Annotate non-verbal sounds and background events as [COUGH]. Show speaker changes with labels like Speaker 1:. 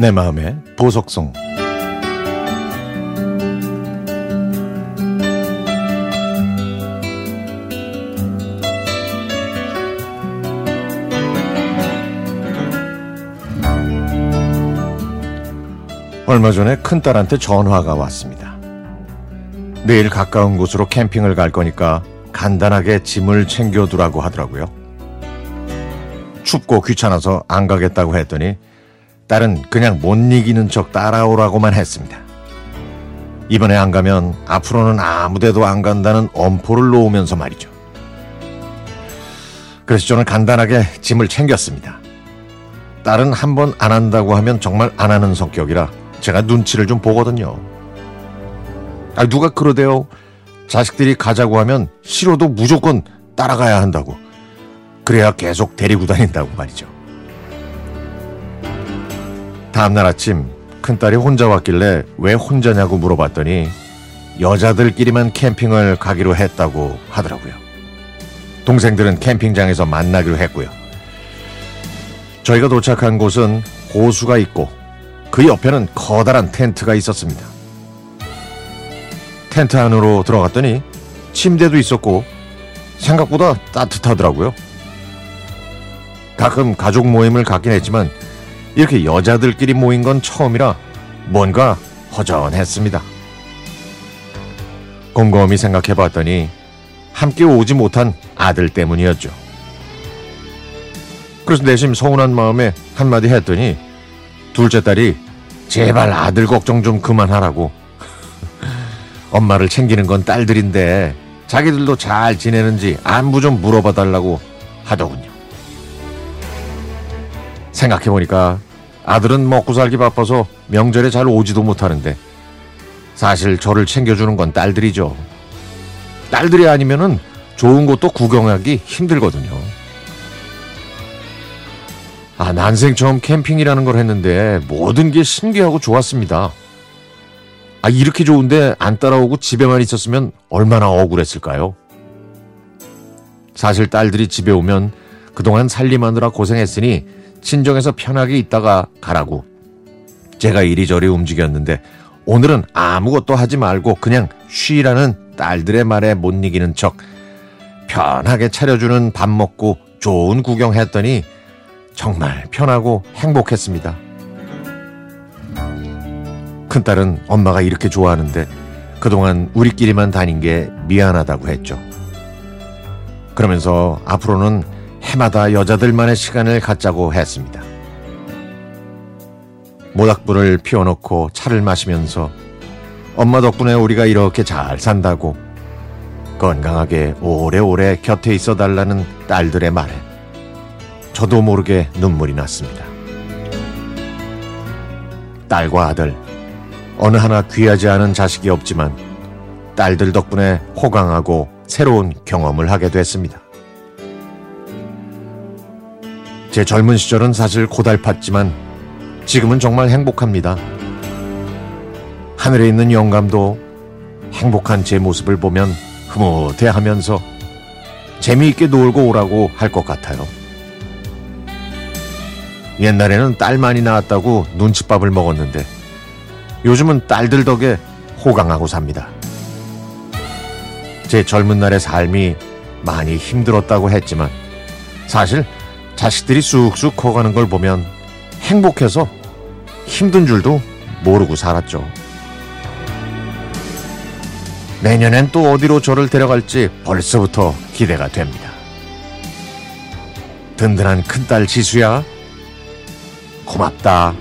Speaker 1: 내 마음의 보석성 얼마 전에 큰딸한테 전화가 왔습니다. 내일 가까운 곳으로 캠핑을 갈 거니까 간단하게 짐을 챙겨두라고 하더라고요. 춥고 귀찮아서 안 가겠다고 했더니 딸은 그냥 못 이기는 척 따라오라고만 했습니다. 이번에 안 가면 앞으로는 아무데도 안 간다는 엄포를 놓으면서 말이죠. 그래서 저는 간단하게 짐을 챙겼습니다. 딸은 한 번 안 한다고 하면 정말 안 하는 성격이라 제가 눈치를 좀 보거든요. 아, 누가 그러대요? 자식들이 가자고 하면 싫어도 무조건 따라가야 한다고. 그래야 계속 데리고 다닌다고 말이죠. 다음날 아침 큰딸이 혼자 왔길래 왜 혼자냐고 물어봤더니 여자들끼리만 캠핑을 가기로 했다고 하더라고요. 동생들은 캠핑장에서 만나기로 했고요. 저희가 도착한 곳은 호수가 있고 그 옆에는 커다란 텐트가 있었습니다. 텐트 안으로 들어갔더니 침대도 있었고 생각보다 따뜻하더라고요. 가끔 가족 모임을 갖긴 했지만 이렇게 여자들끼리 모인 건 처음이라 뭔가 허전했습니다. 곰곰이 생각해 봤더니 함께 오지 못한 아들 때문이었죠. 그래서 내심 서운한 마음에 한마디 했더니 둘째 딸이 제발 아들 걱정 좀 그만하라고. [LAUGHS] 엄마를 챙기는 건 딸들인데 자기들도 잘 지내는지 안부 좀 물어봐 달라고 하더군요. 생각해보니까 아들은 먹고 살기 바빠서 명절에 잘 오지도 못하는데 사실 저를 챙겨주는 건 딸들이죠. 딸들이 아니면은 좋은 곳도 구경하기 힘들거든요. 아, 난생 처음 캠핑이라는 걸 했는데 모든 게 신기하고 좋았습니다. 아, 이렇게 좋은데 안 따라오고 집에만 있었으면 얼마나 억울했을까요? 사실 딸들이 집에 오면 그동안 살림하느라 고생했으니 친정에서 편하게 있다가 가라고. 제가 이리저리 움직였는데 오늘은 아무것도 하지 말고 그냥 쉬라는 딸들의 말에 못 이기는 척 편하게 차려주는 밥 먹고 좋은 구경했더니 정말 편하고 행복했습니다. 큰딸은 엄마가 이렇게 좋아하는데 그동안 우리끼리만 다닌 게 미안하다고 했죠. 그러면서 앞으로는 해마다 여자들만의 시간을 갖자고 했습니다. 모닥불을 피워놓고 차를 마시면서 엄마 덕분에 우리가 이렇게 잘 산다고 건강하게 오래오래 곁에 있어 달라는 딸들의 말에 저도 모르게 눈물이 났습니다. 딸과 아들, 어느 하나 귀하지 않은 자식이 없지만 딸들 덕분에 호강하고 새로운 경험을 하게 됐습니다. 제 젊은 시절은 사실 고달팠지만 지금은 정말 행복합니다. 하늘에 있는 영감도 행복한 제 모습을 보면 흐뭇해 하면서 재미있게 놀고 오라고 할 것 같아요. 옛날에는 딸 많이 낳았다고 눈칫밥을 먹었는데 요즘은 딸들 덕에 호강하고 삽니다. 제 젊은 날의 삶이 많이 힘들었다고 했지만 사실 자식들이 쑥쑥 커가는 걸 보면 행복해서 힘든 줄도 모르고 살았죠. 내년엔 또 어디로 저를 데려갈지 벌써부터 기대가 됩니다. 든든한 큰딸 지수야, 고맙다.